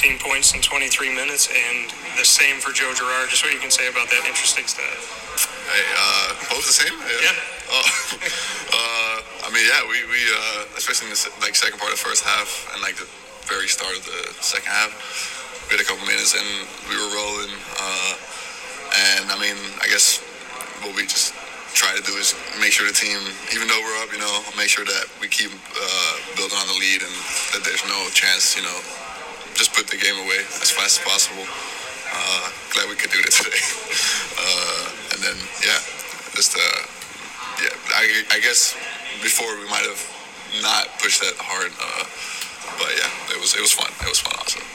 13 points in 23 minutes, and the same for Joe Girard. Just what you can say about that interesting stat. Hey, uh, both the same? Yeah. Oh, uh, I mean, yeah, we, we uh, especially in the like second part of the first half and like the very start of the second half, we had a couple minutes and we were rolling. Uh, and I mean, I guess what we just try to do is make sure the team, even though we're up, you know, make sure that we keep uh, building on the lead and that there's no chance, you know, just put the game away as fast as possible. Uh, glad we could do that today. uh, and then, yeah, just, uh, yeah, I, I guess before we might have not pushed that hard, uh, but yeah, it was it was fun. It was fun also.